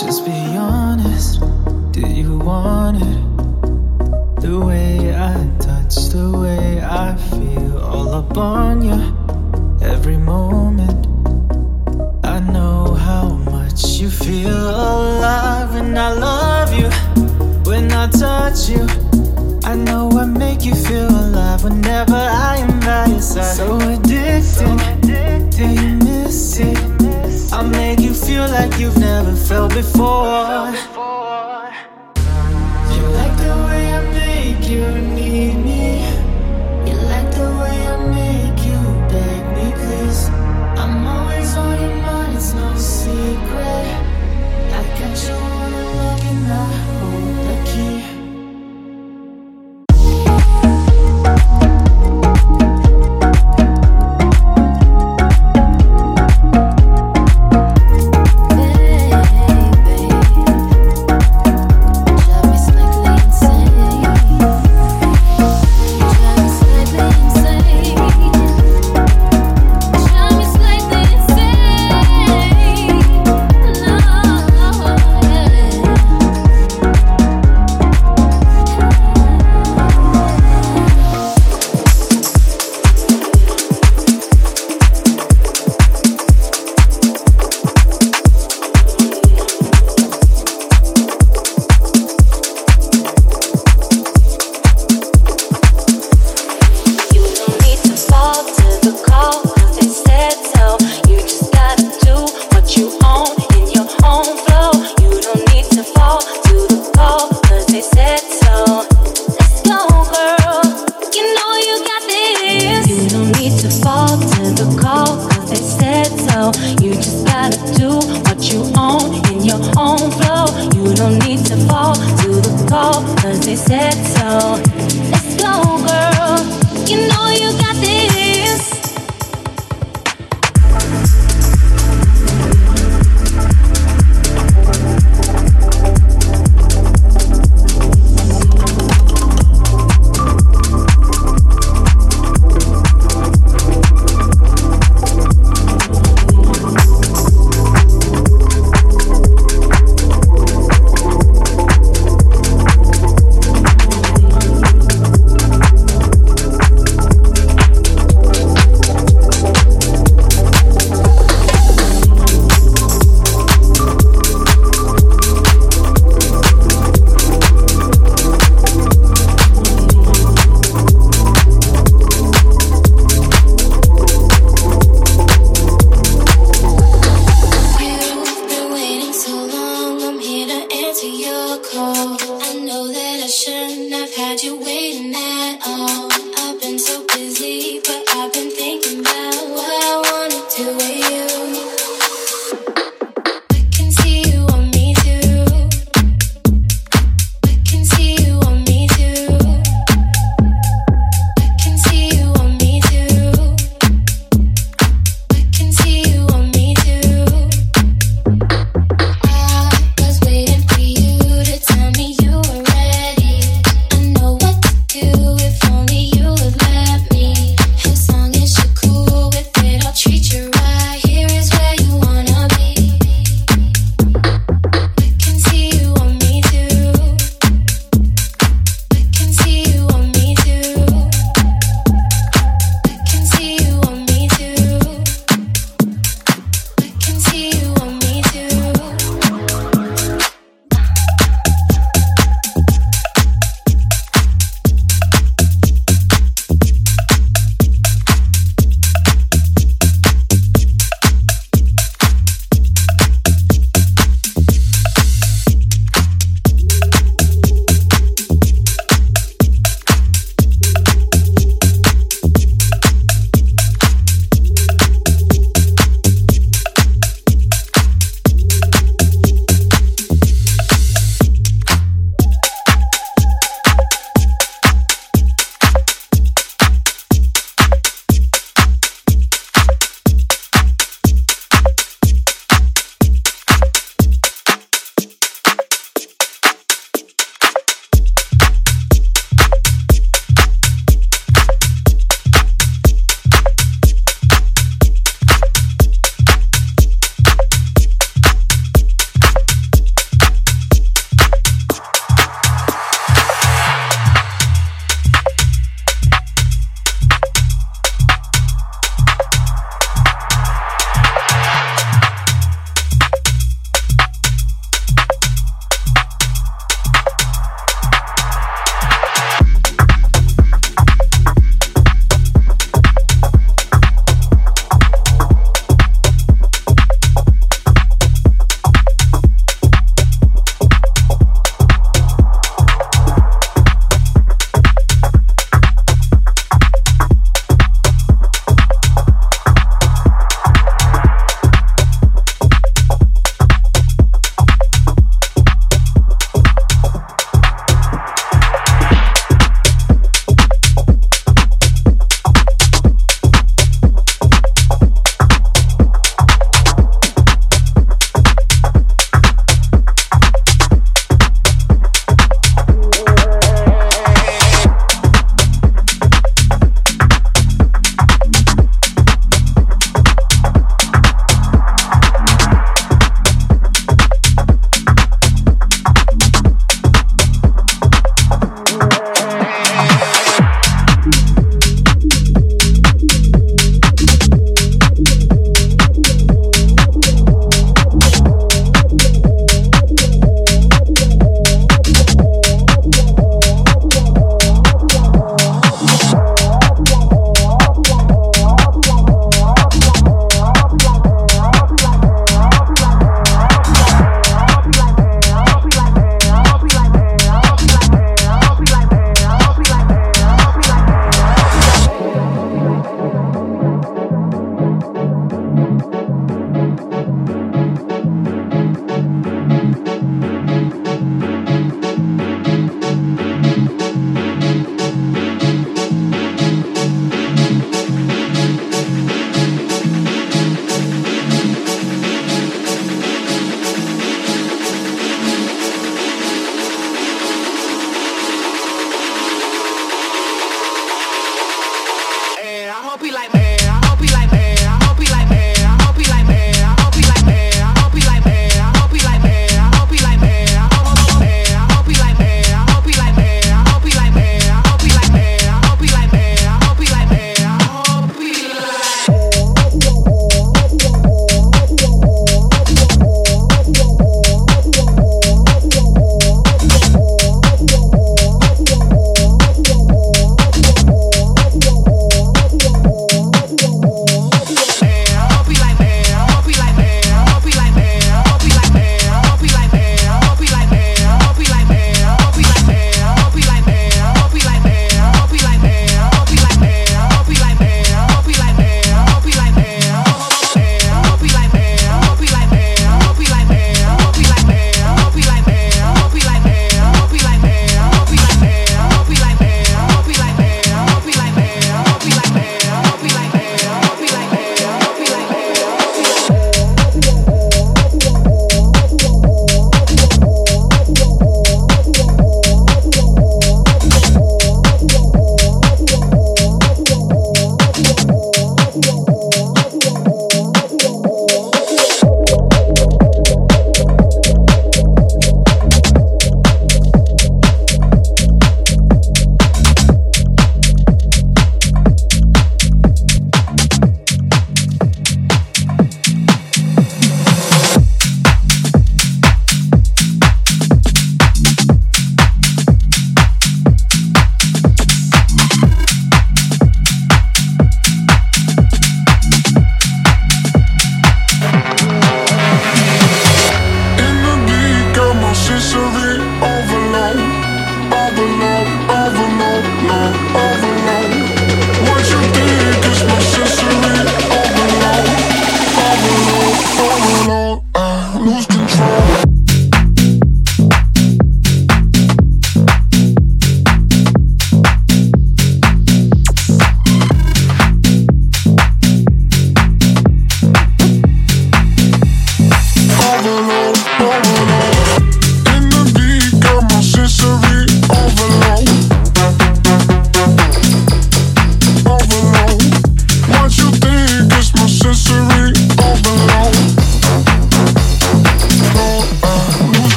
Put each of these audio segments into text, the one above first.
Just be honest, Do you want it? The way I touch, the way I feel, all up on you, every moment. I know how much you feel alive, and I love you when I touch you. I know I make you feel alive whenever I am by your side. So addicting, so addicting. do you miss it? I made you feel like you've never felt before. call, to the call, cause they said so. Let's go, girl. You know you got.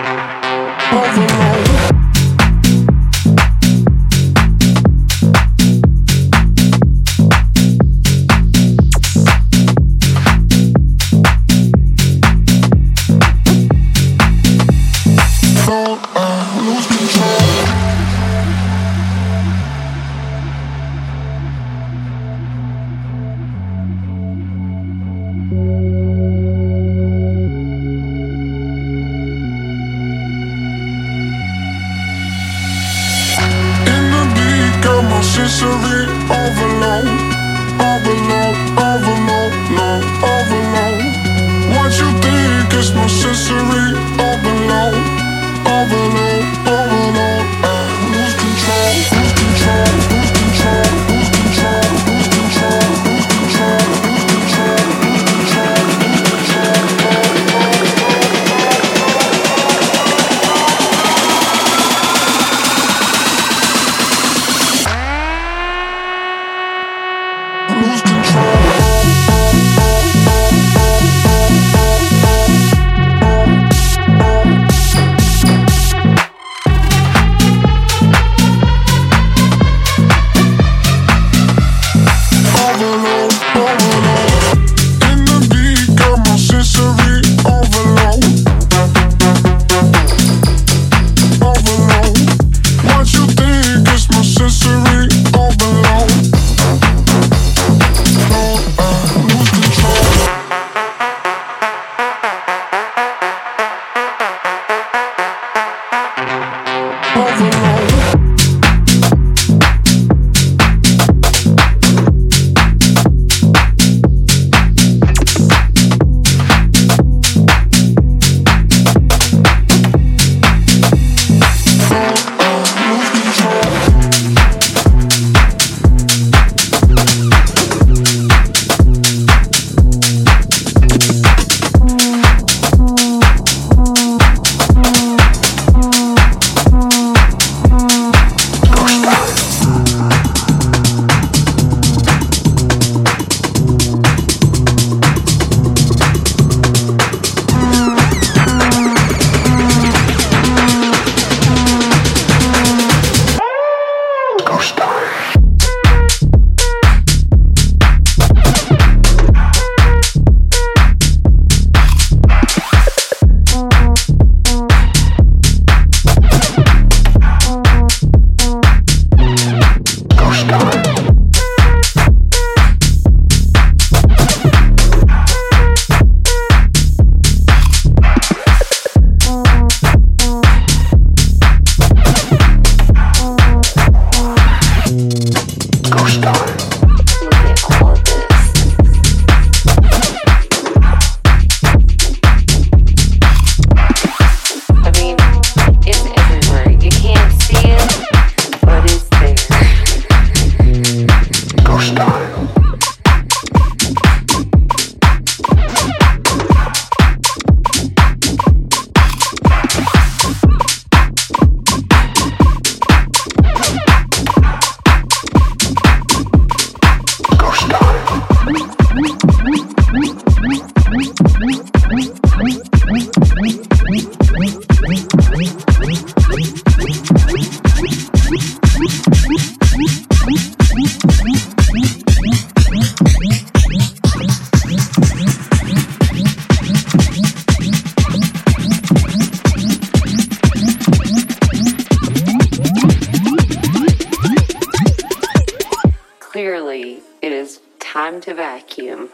Overnight. Clearly, it is time to vacuum.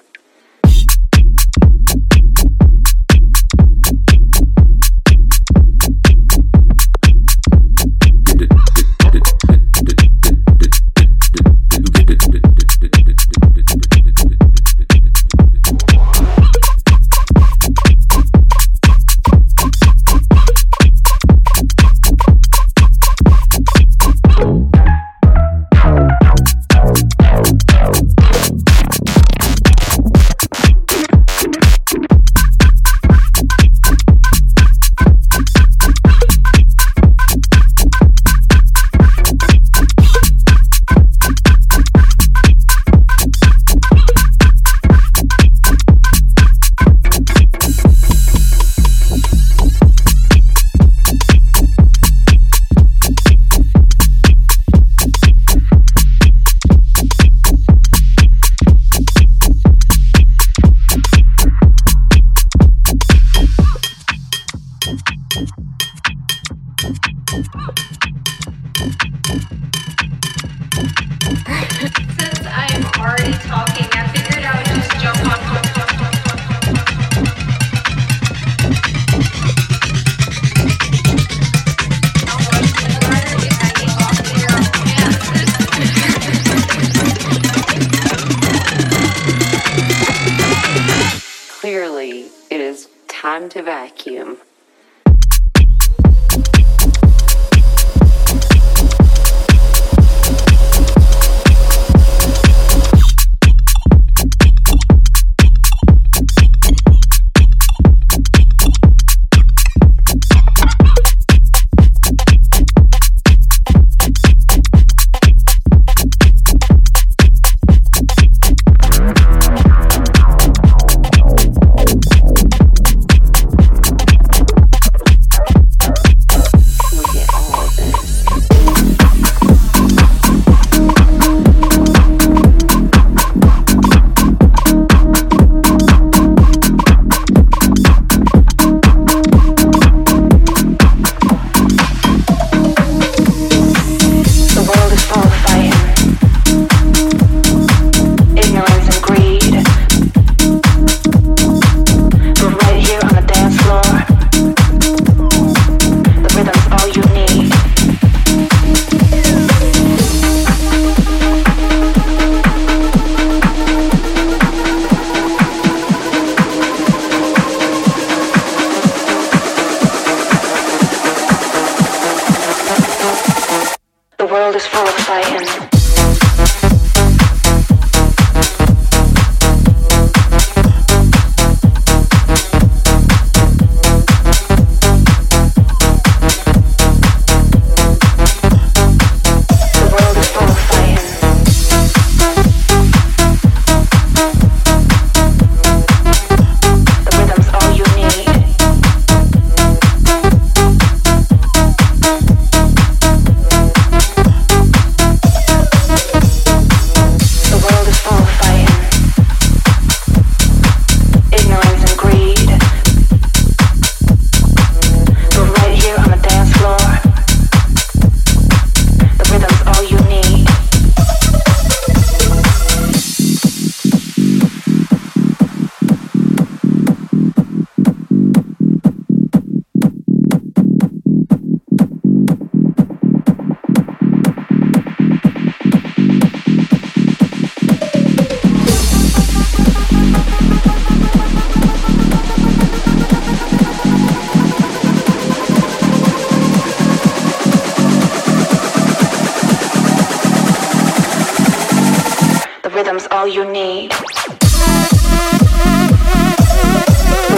all you need. The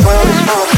world is full